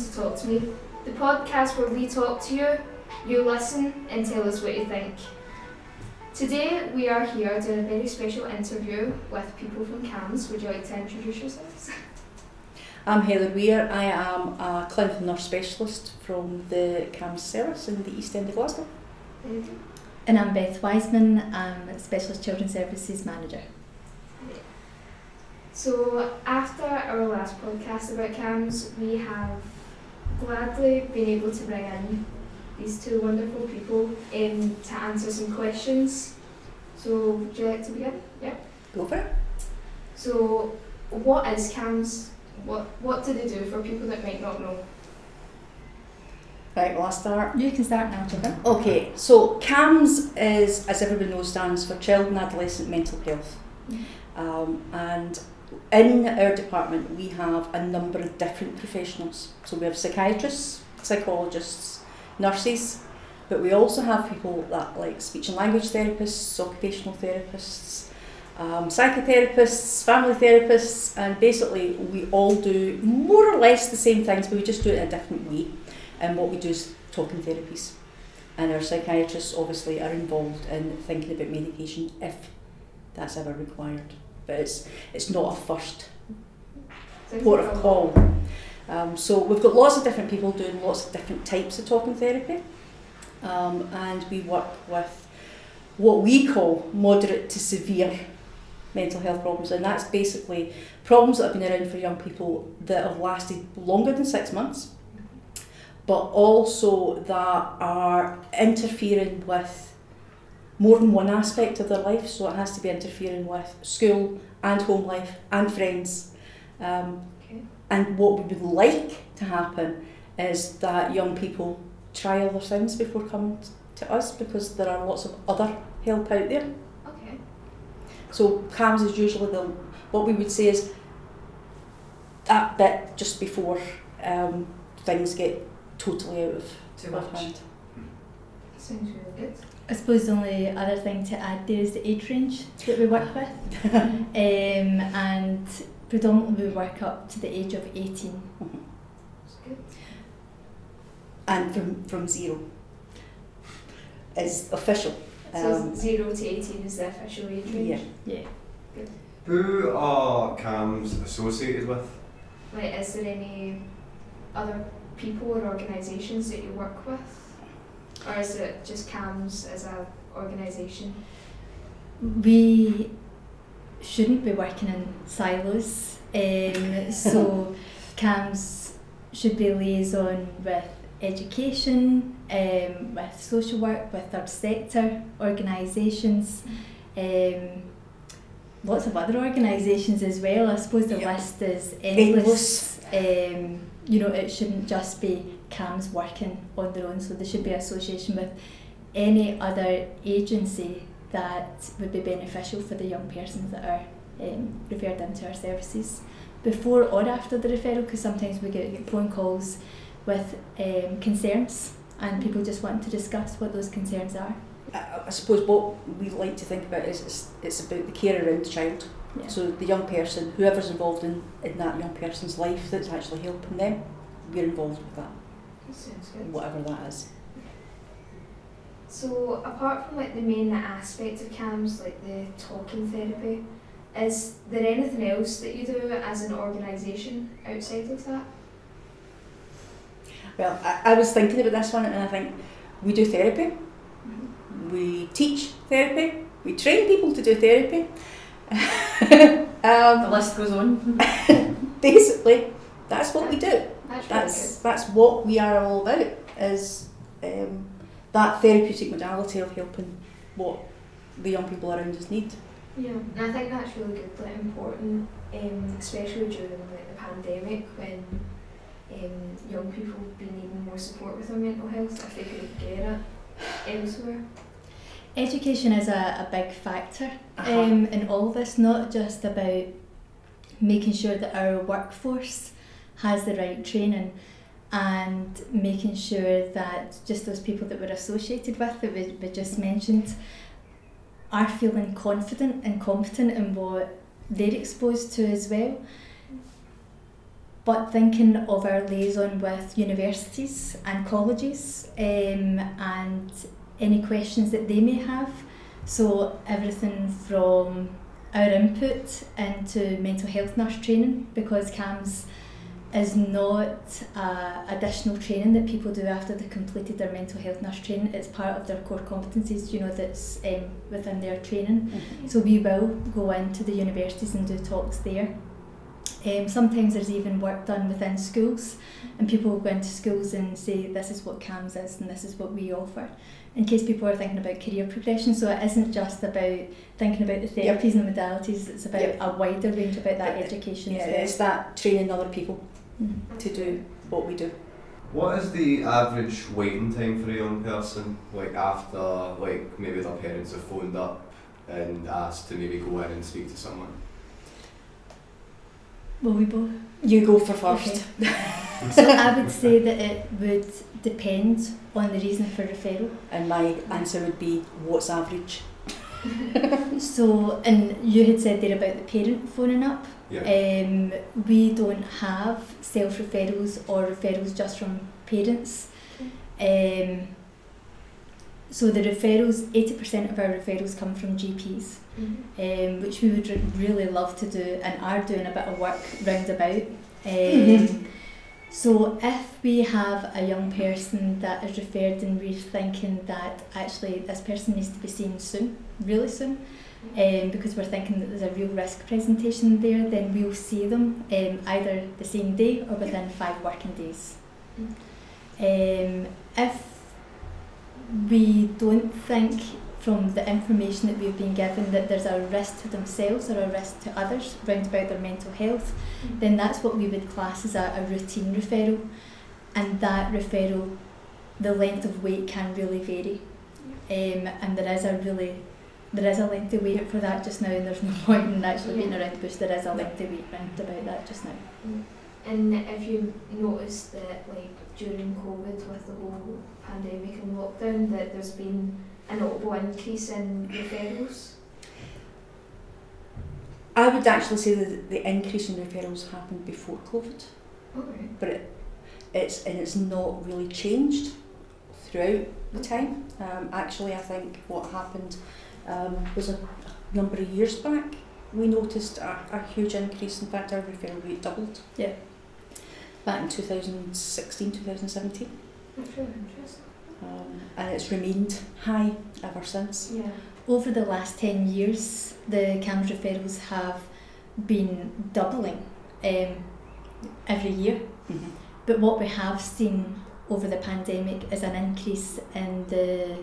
to Talk to Me, the podcast where we talk to you, you listen, and tell us what you think. Today we are here doing a very special interview with people from CAMHS. Would you like to introduce yourselves? I'm Heather Weir. I am a clinical nurse specialist from the CAMHS service in the East End of Glasgow. And I'm Beth Wiseman, I'm a Specialist Children's Services Manager. So after our last podcast about CAMHS, we have gladly been able to bring in these two wonderful people um, to answer some questions. So would you like to begin? Yeah. Go for it. So what is CAMHS? What what do they do for people that might not know? Right, well, I'll start. You can start now, Trevor. Okay, so CAMHS is, as everybody knows, stands for Child and Adolescent Mental Health. Um, and in our department, we have a number of different professionals. So we have psychiatrists, psychologists, nurses, but we also have people that like speech and language therapists, occupational therapists, um, psychotherapists, family therapists, and basically we all do more or less the same things, but we just do it in a different way. And what we do is talking therapies. And our psychiatrists obviously are involved in thinking about medication if that's ever required. But it's it's not a first port of a call. Um, so we've got lots of different people doing lots of different types of talking therapy, um, and we work with what we call moderate to severe mental health problems, and that's basically problems that have been around for young people that have lasted longer than six months, but also that are interfering with more than one aspect of their life. So it has to be interfering with school and home life and friends. Um, Okay. and what we would like to happen is that young people try other things before coming to us because there are lots of other help out there. Okay. So CAMHS is usually the what we would say is that bit just before um, things get totally out of, Too of much. hand. Sounds really good. I suppose the only other thing to add there is the age range that we work with. um, and predominantly we work up to the age of 18. That's good. And from, from zero is official. So Um, zero to eighteen is the official age range. yeah. Yeah. Good. Who are CAMHS associated with? Like, is there any other people or organisations that you work with, or is it just CAMHS as an organisation? We shouldn't be working in silos. Um, so CAMHS should be liaison with education, um, with social work, with third sector organisations, um, lots of other organisations as well. I suppose the Yeah. list is endless. Um, you know, it shouldn't just be CAMHS working on their own, so there should be association with any other agency that would be beneficial for the young persons that are um, referred into our services before or after the referral because sometimes we get phone calls with um, concerns and people just want to discuss what those concerns are. I, I suppose what we like to think about is it's, it's about the care around the child. Yeah. So the young person, whoever's involved in, in that young person's life that's actually helping them, we're involved with that, That sounds good. Whatever that is. So apart from like the main aspects of CAMHS, like the talking therapy, is there anything else that you do as an organisation outside of that? Well, I, I was thinking about this one and I think we do therapy, we teach therapy, we train people to do therapy. The um, list goes on. basically, that's what we do. That's, That's that's what we are all about. Is um, that therapeutic modality of helping what the young people around us need. Yeah, and I think that's really good, like important, um, especially during like the pandemic when um, young people would be needing more support with their mental health if they couldn't get it elsewhere. Education is a, a big factor Uh-huh. um, in all of this, not just about making sure that our workforce has the right training and making sure that just those people that we're associated with, that we, we just mentioned, are feeling confident and competent in what they're exposed to as well. but thinking of our liaison with universities and colleges um, and any questions that they may have. So everything from our input into mental health nurse training because CAMHS is not uh, additional training that people do after they've completed their mental health nurse training. It's part of their core competencies, you know, that's um, within their training. Mm-hmm. So we will go into the universities and do talks there. Um, sometimes there's even work done within schools, and people will go into schools and say, This is what CAMHS is, and this is what we offer. In case people are thinking about career progression, so it isn't just about thinking about the Yep. therapies and the modalities, it's about Yep. a wider range about that education Yeah, well. it's that training other people. To do what we do. What is the average waiting time for a young person? Like after, like maybe their parents have phoned up and asked to maybe go in and speak to someone. Will we both? You go for first. So I would say that it would depend on the reason for referral. And my answer would be, what's average? So, and you had said there about the parent phoning up. Yeah. Um, we don't have self referrals or referrals just from parents. Um, so the referrals, eighty percent of our referrals come from GPs, um, which we would re- really love to do and are doing a bit of work round about. Um, Mhm. So if we have a young person that is referred and we're thinking that actually this person needs to be seen soon, really soon, um, because we're thinking that there's a real risk presentation there, then we'll see them um, either the same day or within five working days. Um, if we don't think from the information that we've been given that there's a risk to themselves or a risk to others round about their mental health, then that's what we would class as a, a routine referral. And that referral, the length of wait can really vary. Um, and there is a really, there is a lengthy wait for that just now, and there's no point in actually being around the bush. There is a lengthy wait round about that just now. And if you noticed that, like during COVID, with the whole pandemic and lockdown, that there's been a notable increase in referrals. I would actually say that the increase in referrals happened before COVID, Okay. but it, it's and it's not really changed throughout the time. Um, actually, I think what happened um, was a number of years back. We noticed a, a huge increase. In fact, our referral rate doubled. Yeah. Back in 2016, 2017, That's really interesting. um, and it's remained high ever since. Yeah. Over the last 10 years, the CAMHS referrals have been doubling um, every year. Mhm. But what we have seen over the pandemic is an increase in the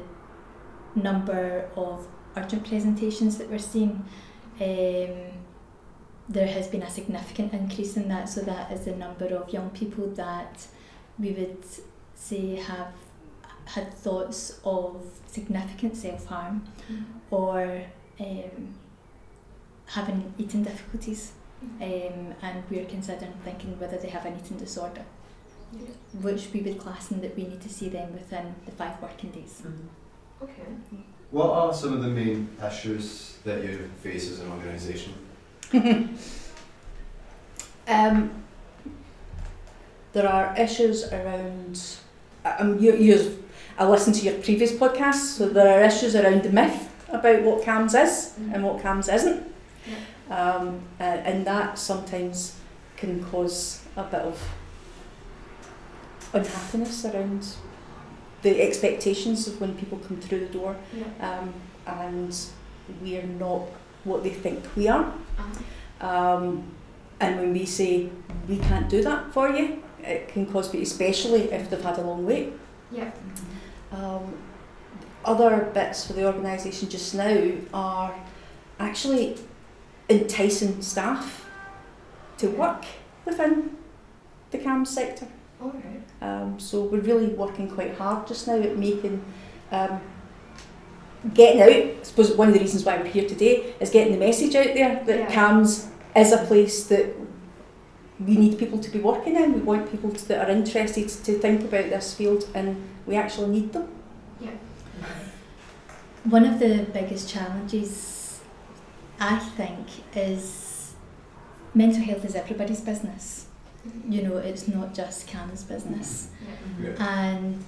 number of urgent presentations that we're seeing. Um, there has been a significant increase in that, so that is the number of young people that we would say have had thoughts of significant self harm or um, having eating difficulties, um, and we're considering thinking whether they have an eating disorder, Yeah. which we would class in that we need to see them within the five working days. Okay. What are some of the main issues that you face as an organisation? Um, there are issues around. Um, you, you, I listened to your previous podcast, so there are issues around the myth about what CAMHS is and what CAMHS isn't. Um, uh, and that sometimes can cause a bit of unhappiness around the expectations of when people come through the door Yeah. um, and we are not what they think we are. Uh-huh. Um, and when we say we can't do that for you, it can cause people, especially if they've had a long wait. Yeah. Um, other bits for the organisation just now are actually enticing staff to work within the CAM sector. Alright. Um, so we're really working quite hard just now at making, um, getting out. I suppose one of the reasons why we're here today is getting the message out there that Yeah. CAMHS is a place that we need people to be working in. We want people to, that are interested to think about this field, and we actually need them. Yeah. One of the biggest challenges, I think, is mental health is everybody's business. You know it's not just Cam's business. Yeah. Yeah. And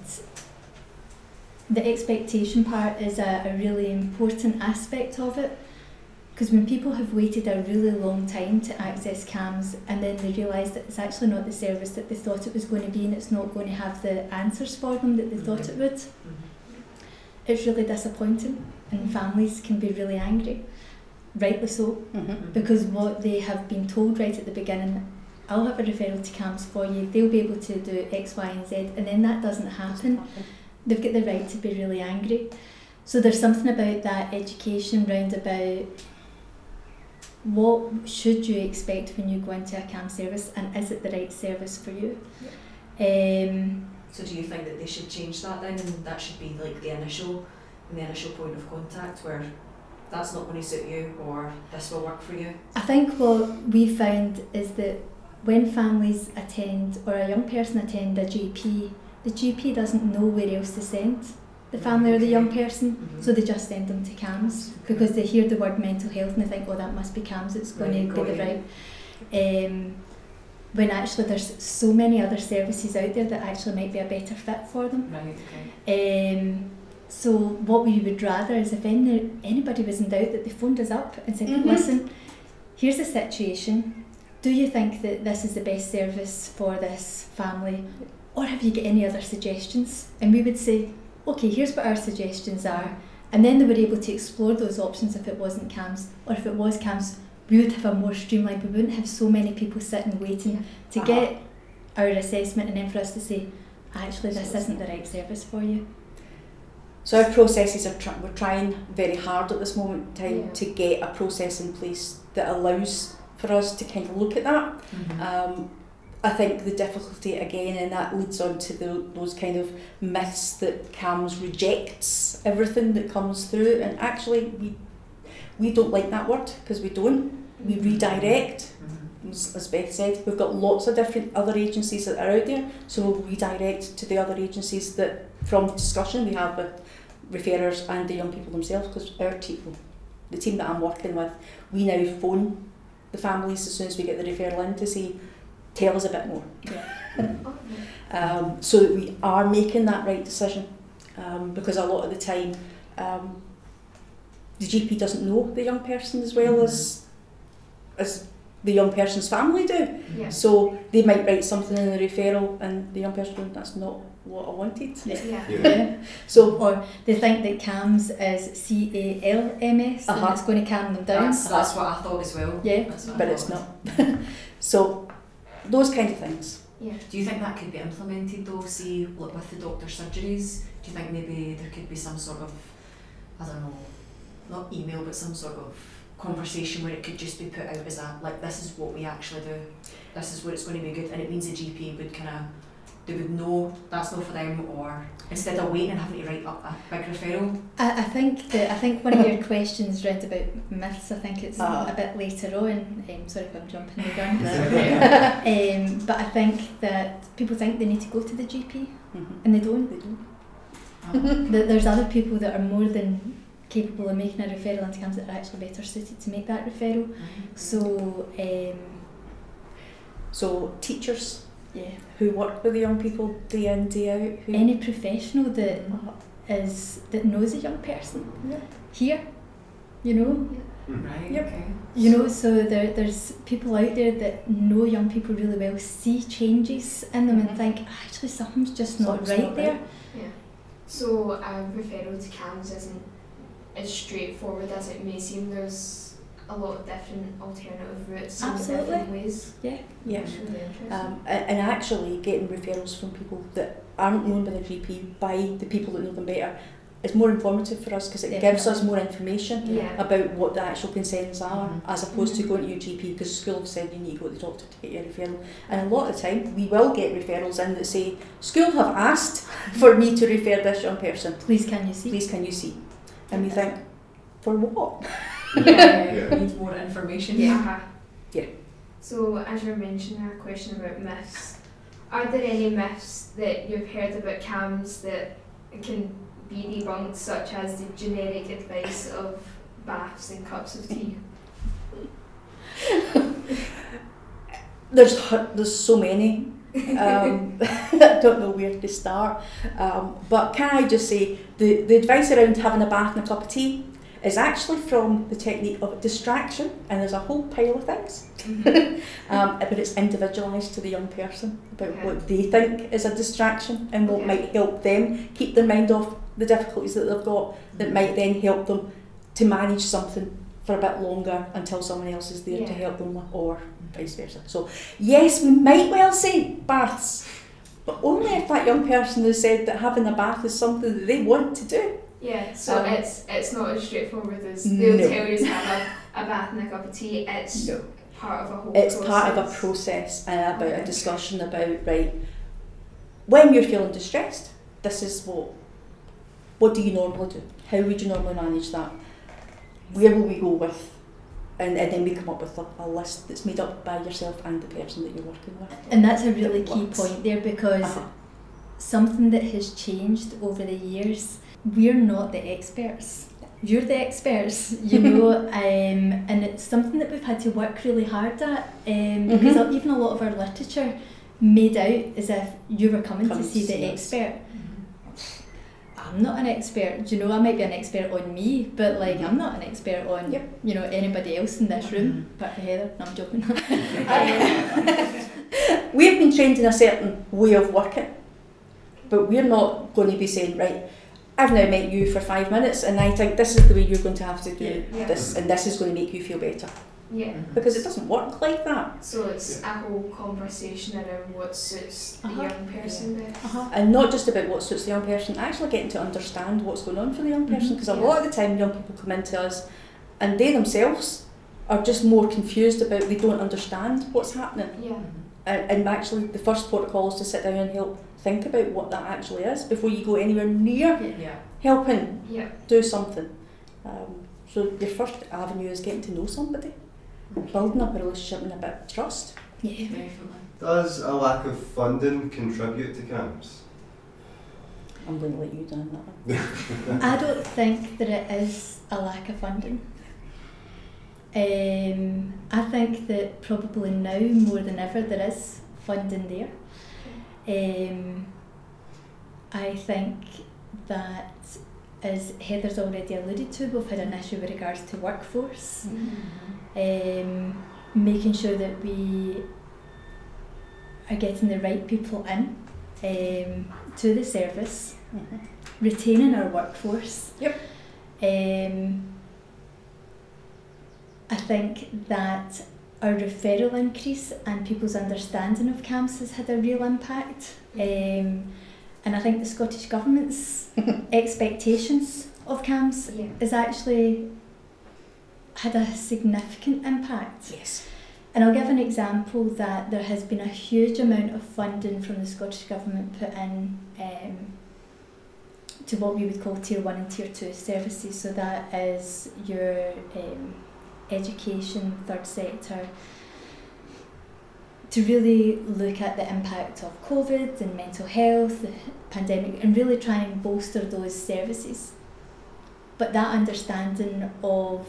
the expectation part is a, a really important aspect of it because when people have waited a really long time to access CAMHS and then they realise that it's actually not the service that they thought it was going to be and it's not going to have the answers for them that they thought it would, it's really disappointing and families can be really angry, rightly so, Mhm. because what they have been told right at the beginning I'll have a referral to CAMHS for you, they'll be able to do X, Y, and Z, and then that doesn't happen they've got the right to be really angry. So there's something about that education round about what should you expect when you go into a CAM service and is it the right service for you? Um, So do you think that they should change that then and that should be like the initial the initial point of contact where that's not going to suit you or this will work for you? I think what we found is that when families attend or a young person attend a GP, the GP doesn't know where else to send the family or the young person, Mhm. so they just send them to CAMHS because they hear the word mental health and they think, oh, that must be CAMHS, it's going Right, to got be the right. Um, when actually there's so many other services out there that actually might be a better fit for them. Right, okay. Um, so what we would rather is if any, anybody was in doubt that they phoned us up and said, Mhm. listen, here's the situation. Do you think that this is the best service for this family? Or have you got any other suggestions? And we would say, okay, here's what our suggestions are. And then they were able to explore those options if it wasn't CAMHS. Or if it was CAMHS, we would have a more streamlined, we wouldn't have so many people sitting waiting to Uh-huh. get our assessment and then for us to say, actually, this isn't the right service for you. So our processes are try- we're trying very hard at this moment in time Yeah. to get a process in place that allows for us to kind of look at that. Mhm. Um, I think the difficulty again, and that leads on to the, those kind of myths that CAMHS rejects everything that comes through, and actually we we don't like that word because we don't. We redirect, Mhm. as as Beth said, we've got lots of different other agencies that are out there, so we'll redirect to the other agencies that, from discussion we have with referrers and the young people themselves, because our team, the team that I'm working with, we now phone the families as soon as we get the referral in to say, tell us a bit more. Yeah. Um, so that we are making that right decision, um, because a lot of the time, um, the GP doesn't know the young person as well as as the young person's family do. Yeah. So they might write something in the referral, and the young person goes, "That's not what I wanted." Yeah. Yeah. Yeah. So Or they think that CAMHS is C A L M S Uh-huh. and it's going to calm them down. That's, that's what I thought as well. Yeah, That's what I but it's not. so those kind of things. Yeah. Do you think that could be implemented though, see like with the doctor surgeries? Do you think maybe there could be some sort of I don't know, not email but some sort of conversation where it could just be put out as a like this is what we actually do. This is what it's going to be good and it means the GP would kinda they would know that's not for them or instead of waiting and having to write up a big referral. I, I think that I think one of your questions round about myths. I think it's Uh-huh. a bit later on. Um, sorry if I'm jumping the gun. um, but I think that people think they need to go to the GP Mhm. and they don't. They do. Um, That there's other people that are more than capable of making a referral into CAMHS that are actually better suited to make that referral. So um, So teachers yeah, who work with the young people day in day out. Who, any professional that Uh-huh. is that knows a young person Yeah. here, you know, right, Yep. okay. you know. So there, there's people out there that know young people really well, see changes in them, Mhm. and think actually something's just not right not there. right. So a referral to CAMHS isn't as straightforward as it may seem. There's a lot of different alternative routes and different ways. Yeah. It's really. Um, and actually getting referrals from people that aren't known by the GP by the people that know them better is more informative for us because it gives us more information yeah. about what the actual concerns are Mhm. as opposed to Mhm. going to your GP because school have said you need to go to the doctor to get your referral and a lot of the time we will get referrals in that say school have asked for me to refer this young person Please, can you see? please can you see and we think for what Yeah, Yeah. we need more information. Uh-huh. Yeah. So, as you were mentioning a question about myths, are there any myths that you've heard about CAMHS that can be debunked, such as the generic advice of baths and cups of tea? there's there's so many. um, I don't know where to start. Um, but can I just say the, the advice around having a bath and a cup of tea is actually from the technique of distraction, and there's a whole pile of things. um, but it's individualised to the young person about what they think is a distraction and what Okay. might help them keep their mind off the difficulties that they've got, that might then help them to manage something for a bit longer until someone else is there to help them, or vice versa. So, yes, we might well say baths, but only if that young person has said that having a bath is something that they want to do. Yeah, so Um, it's it's not as straightforward as they'll No. tell you to have a, a bath and a cup of tea. It's No. part of a whole It's process. part of a process and about Okay. a discussion about right when you're feeling distressed, this is what what do you normally do? How would you normally manage that? Where will we go with? And, and then we come up with a, a list that's made up by yourself and the person that you're working with. And that's a really It key works. point there because Uh-huh. something that has changed over the years, we're not the experts. You're the experts, you know, um, and it's something that we've had to work really hard at um, because Mhm. even a lot of our literature made out as if you were coming to see the us. expert. I'm not an expert, do you know, I might be an expert on me, but like I'm not an expert on Yep. you know anybody else in this room, from Heather. No, I'm joking. We've been trained in a certain way of working, but we're not going to be saying, right, I've now met you for five minutes and I think this is the way you're going to have to do Yeah. this and this is going to make you feel better. Yeah. Because it doesn't work like that. So it's a whole conversation around what suits the Uh-huh. young person best. uh-huh. And not just about what suits the young person, actually getting to understand what's going on for the young person. Because Mhm. a lot of the time, young people come into us and they themselves are just more confused about, they don't understand what's happening. Yeah. And, and actually, the first protocol is to sit down and help think about what that actually is before you go anywhere near Yeah. helping Yeah. do something. Um, so, your first avenue is getting to know somebody, building up a relationship and a bit of trust. Yeah. Definitely. Does a lack of funding contribute to camps? I'm going to let you down that one. I don't think that it is a lack of funding. Um, I think that probably now more than ever there is funding there. Um, I think that, as Heather's already alluded to, we've had an issue with regards to workforce, um, making sure that we are getting the right people in um, to the service retaining our workforce. Yep. Um, I think that our referral increase and people's understanding of CAMHS has had a real impact. Um, and I think the Scottish Government's expectations of CAMHS Yeah. has actually had a significant impact. Yes. And I'll give an example that there has been a huge amount of funding from the Scottish Government put in um, to what we would call Tier 1 and Tier 2 services. So that is your um, education, third sector, to really look at the impact of COVID and mental health, the pandemic, and really try and bolster those services. But that understanding of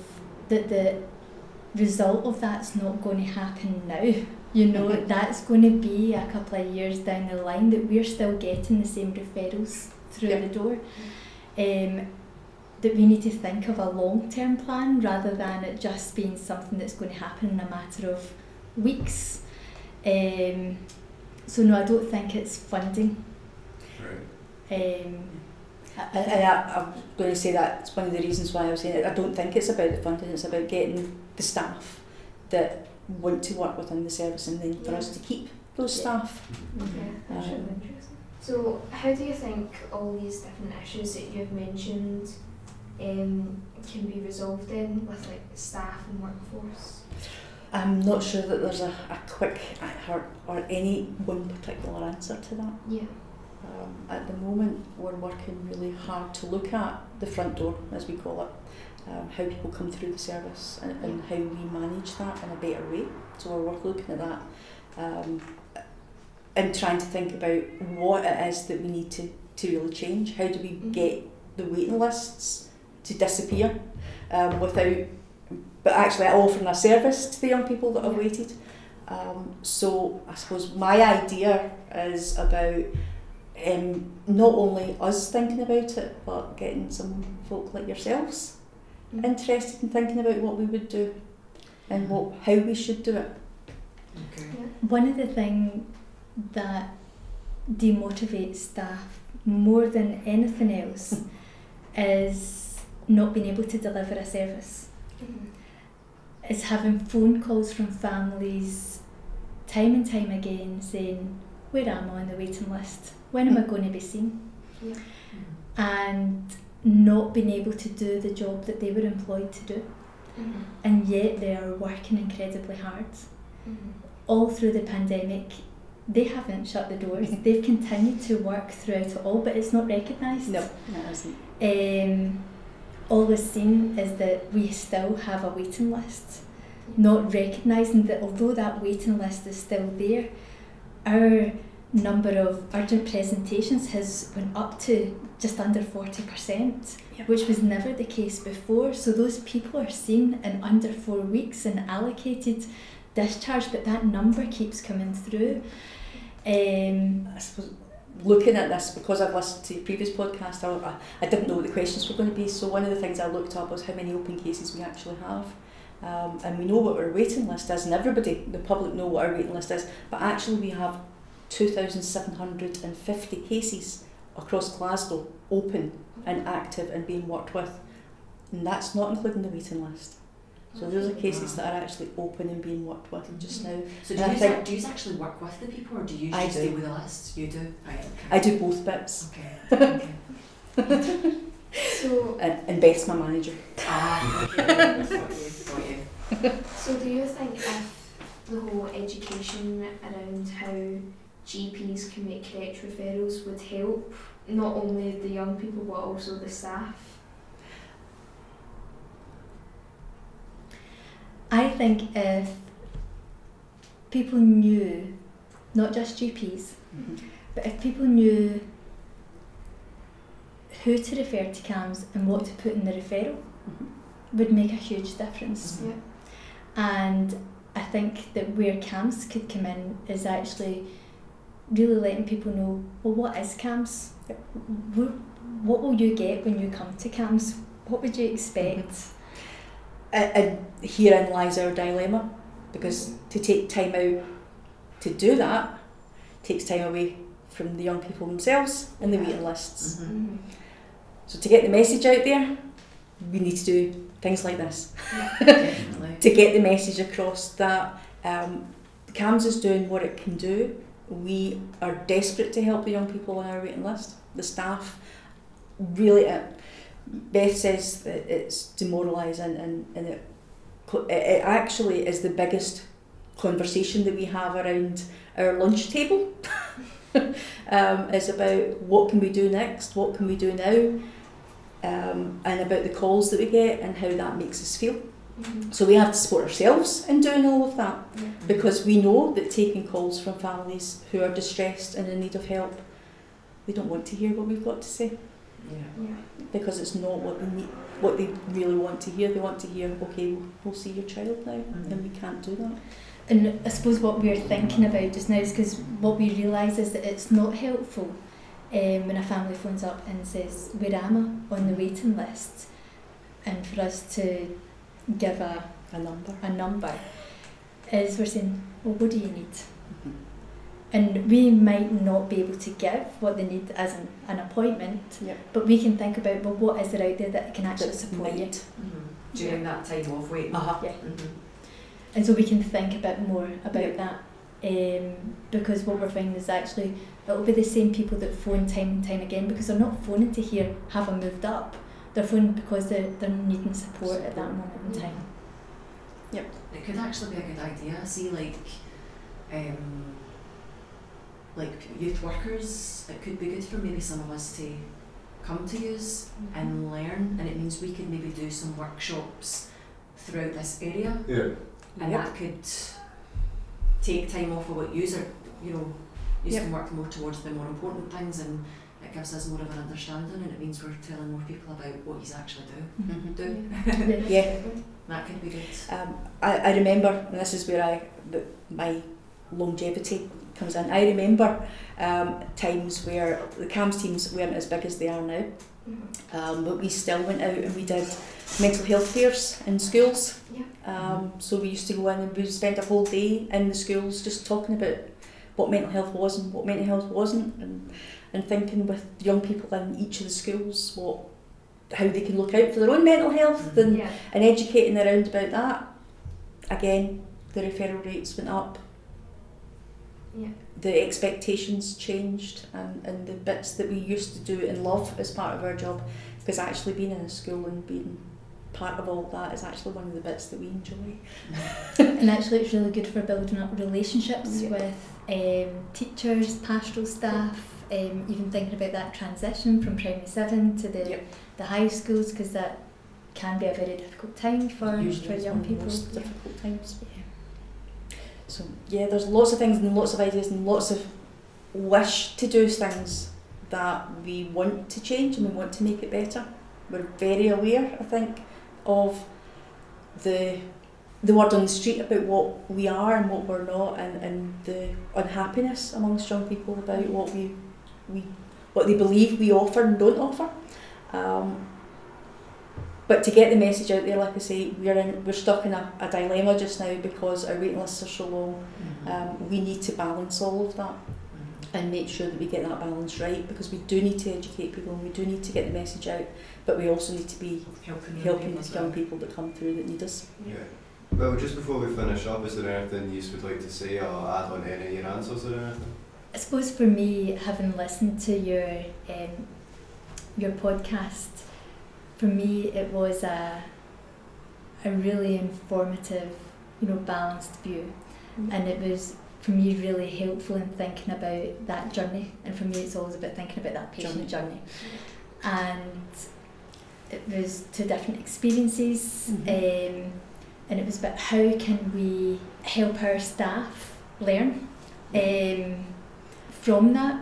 that the result of that's not going to happen now. You know, Mhm. that's going to be a couple of years down the line that we're still getting the same referrals through Yeah. the door. Um, that we need to think of a long term plan rather than it just being something that's going to happen in a matter of weeks. Um, so, no, I don't think it's funding. Right. Um, I- And, and I, I'm going to say that it's one of the reasons why I was saying it. I don't think it's about the funding, it's about getting the staff that want to work within the service and then for us to keep those Yeah. staff. Okay, that's Um, really interesting. So, how do you think all these different issues that you've mentioned um, can be resolved in with like staff and workforce? I'm not sure that there's a, a quick or, or any one particular answer to that. Yeah. Um, at the moment, we're working really hard to look at the front door, as we call it, um, how people come through the service and, and how we manage that in a better way. So we're looking at that um, and trying to think about what it is that we need to, to really change. How do we Mhm. get the waiting lists to disappear um, without, but actually offering a service to the young people that have Yeah. waited. Um, so I suppose my idea is about um, not only us thinking about it, but getting some folk like yourselves Mm. interested in thinking about what we would do and what how we should do it. Okay. One of the things that demotivates staff more than anything else is not being able to deliver a service. Mhm. Is having phone calls from families time and time again saying, Where am I on the waiting list? When am I going to be seen? Yeah. And not being able to do the job that they were employed to do. Mhm. And yet they are working incredibly hard. Mhm. all through the pandemic, they haven't shut the doors. They've continued to work throughout it all, but it's not recognised. No, it isn't. Um, all we're seeing is that we still have a waiting list, not recognising that although that waiting list is still there, our number of urgent presentations has went up to just under 40%, Yep. which was never the case before. So those people are seen in under four weeks and allocated discharge, but that number keeps coming through. Um, I suppose looking at this because I've listened to previous podcast, I, I didn't know what the questions were going to be. So one of the things I looked up was how many open cases we actually have. Um, and we know what our waiting list is, and everybody, the public, know what our waiting list is. But actually, we have 2,750 cases across Glasgow open and active and being worked with, and that's not including the waiting list. So those are cases that are actually open and being worked with just now. So do you, think- do you actually work with the people or do you I just do. deal with the lists? You do? Right, okay. I do both bits, Okay. okay. So, and, and Beth's my manager. ah, okay. Got you. Got you. so do you think if the whole education around how GPs can make correct referrals would help not only the young people but also the staff? I think if people knew, not just GPs, mm-hmm. but if people knew who to refer to CAMHS and what to put in the referral, mm-hmm. would make a huge difference. Mm-hmm. Yeah. And I think that where CAMHS could come in is actually really letting people know, well, what is CAMHS? Yep. Wh- What will you get when you come to CAMHS? What would you expect? And, and herein lies our dilemma, because to take time out to do that takes time away from the young people themselves and the waiting lists. Mhm. Mhm. So to get the message out there, we need to do things like this to get the message across that um, CAMHS is doing what it can do. We are desperate to help the young people on our waiting list. The staff really, uh, Beth says that it's demoralising and, and it, it it actually is the biggest conversation that we have around our lunch table. um, is about what can we do next, what can we do now, um, and about the calls that we get and how that makes us feel. Mhm. So we have to support ourselves in doing all of that Yeah. because we know that taking calls from families who are distressed and in need of help, they don't want to hear what we've got to say Yeah. Yeah. because it's not what they need, what they really want to hear. They want to hear, okay, we'll see your child now, Mhm. and we can't do that. And I suppose what we're thinking about just now is because what we realise is that it's not helpful um, when a family phones up and says, Where am I on the waiting list? And for us to give a, A number. a number, is we're saying, Well, what do you need? And we might not be able to give what they need as an, an appointment, Yep. but we can think about, Well, what is there out there that can actually That support you? might. Mhm. During that time of waiting. Uh-huh. Yeah. Mhm. And so we can think a bit more about Yeah. that. Um, because what we're finding is actually it'll be the same people that phone time and time again because they're not phoning to hear have I moved up. They're phoning because they're, they're needing support at that moment in time. Yep. It could actually be a good idea. See, like, um, like youth workers, it could be good for maybe some of us to come to use and learn, and it means we can maybe do some workshops throughout this area, Yeah. and Yep. that could take time off of what user, you know, You Yep. can work more towards the more important things and it gives us more of an understanding and it means we're telling more people about what he's actually do. Mhm. Do. Yeah. That could be good. Um, I, I remember, and this is where I the, my longevity comes in. I remember um, times where the CAMHS teams weren't as big as they are now, Mhm. um, but we still went out and we did mental health fairs in schools. Yeah. Um, so we used to go in and we would spend a whole day in the schools just talking about what mental health was and what mental health wasn't, and, and thinking with young people in each of the schools what how they can look out for their own mental health and Yeah. and educating around about that. Again, the referral rates went up. Yeah. The expectations changed, and, and the bits that we used to do and love as part of our job, because actually being in a school and being part of all that is actually one of the bits that we enjoy. And actually, it's really good for building up relationships Yeah. with um, teachers, pastoral staff, um, even thinking about that transition from primary seven to the, Yep. the high schools, because that can be a very difficult time for, Usually for young people. most difficult times. So yeah, there's lots of things and lots of ideas and lots of wish to do things that we want to change and we want to make it better. We're very aware, I think, of the the word on the street about what we are and what we're not and, and the unhappiness amongst young people about what we we what they believe we offer and don't offer. Um, but to get the message out there, like I say, we're in we're stuck in a, a dilemma just now because our waiting lists are so long. Um, we need to balance all of that and make sure that we get that balance right because we do need to educate people and we do need to get the message out, but we also need to be Helping helping these young people that come through that need us. Yeah. Well, just before we finish up, is there anything you would like to say or add on any of your answers or anything? I suppose for me, having listened to your um, your podcast, for me it was a a really informative, you know, balanced view, and it was for me really helpful in thinking about that journey. And for me, it's always about thinking about that patient journey, and it was two different experiences, um, and it was about how can we help our staff learn. Um, from that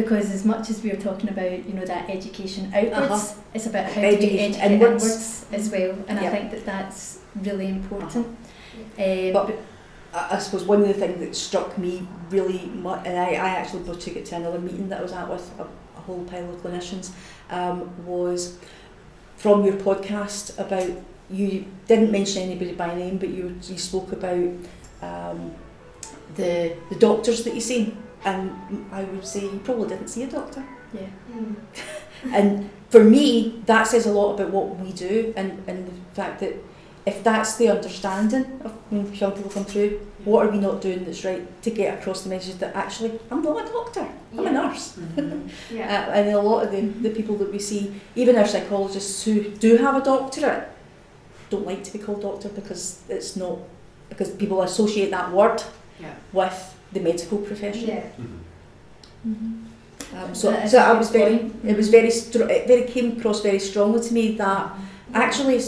because as much as we are talking about you know that education outwards Uh-huh. it's about how do we Education educate inwards. inwards, as well and Yeah. I think that that's really important um, But I, I suppose one of the things that struck me really much, and I, I actually took it to another meeting that I was at with a, a whole pile of clinicians, um, was from your podcast about you didn't mention anybody by name, but you you spoke about um, the the doctors that you see, and I would say you probably didn't see a doctor. yeah Mm. And for me, that says a lot about what we do and, and the fact that if that's the understanding of when young people come through, what are we not doing that's right to get across the message that actually I'm not a doctor, I'm a Yeah. nurse. Mhm. Yeah. Uh, and a lot of the, the people that we see, even our psychologists who do have a doctorate, don't like to be called doctor because it's not, because people associate that word Yeah. with the medical profession. Yeah. Um, so, That is so a I good was very, point. it was very, str- it very came across very strongly to me that actually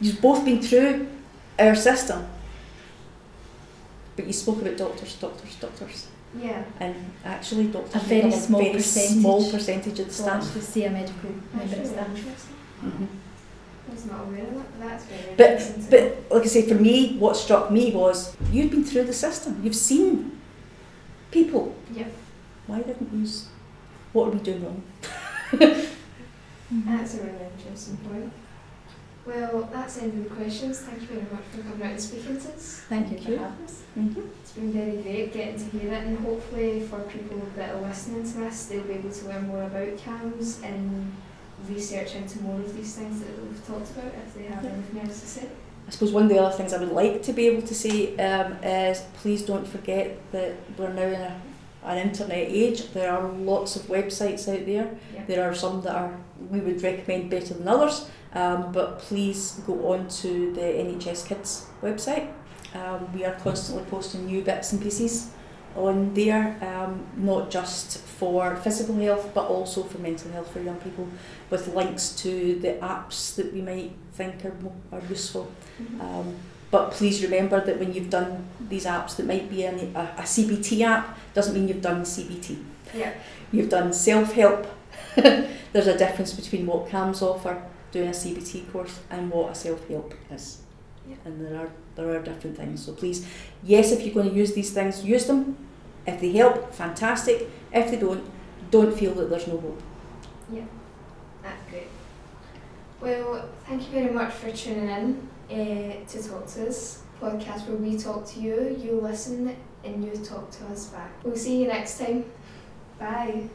you've both been through our system, but you spoke about doctors, doctors, doctors, Yeah. and actually doctors A very up small very percentage. small percentage of the staff. actually see a medical member That's of staff interesting. Mhm. I was not aware of that, but that's very But interesting. to but like I say, for me, what struck me was you've been through the system, you've seen people. Yep. Why didn't s- What are we doing wrong? That's a really interesting point. Well, that's the end of the questions. Thank you very much for coming out and speaking to us. thank you Thank for you. having us Mm-hmm. It's been very great getting to hear it, and hopefully for people that are listening to this, they'll be able to learn more about CAMHS and research into more of these things that we've talked about if they have Yeah. anything else to say. I suppose one of the other things I would like to be able to say um, is please don't forget that we're now in a, an internet age. There are lots of websites out there. Yeah. There are some that are we would recommend better than others, um, but please go on to the NHS Kids website. Um, we are constantly posting new bits and pieces on there, um, not just for physical health but also for mental health for young people, with links to the apps that we might think are, are useful. Mhm. Um, But please remember that when you've done these apps, that might be an, a, a CBT app, doesn't mean you've done CBT. Yeah. You've done self help. There's a difference between what CAMHS offer, doing a CBT course, and what a self help is. And there are there are different things. So please, yes, if you're going to use these things, use them. If they help, fantastic. If they don't, don't feel that there's no hope. Yeah, that's great. Well, thank you very much for tuning in uh, to Talk to Us podcast where we talk to you, you listen, and you talk to us back. We'll see you next time. Bye.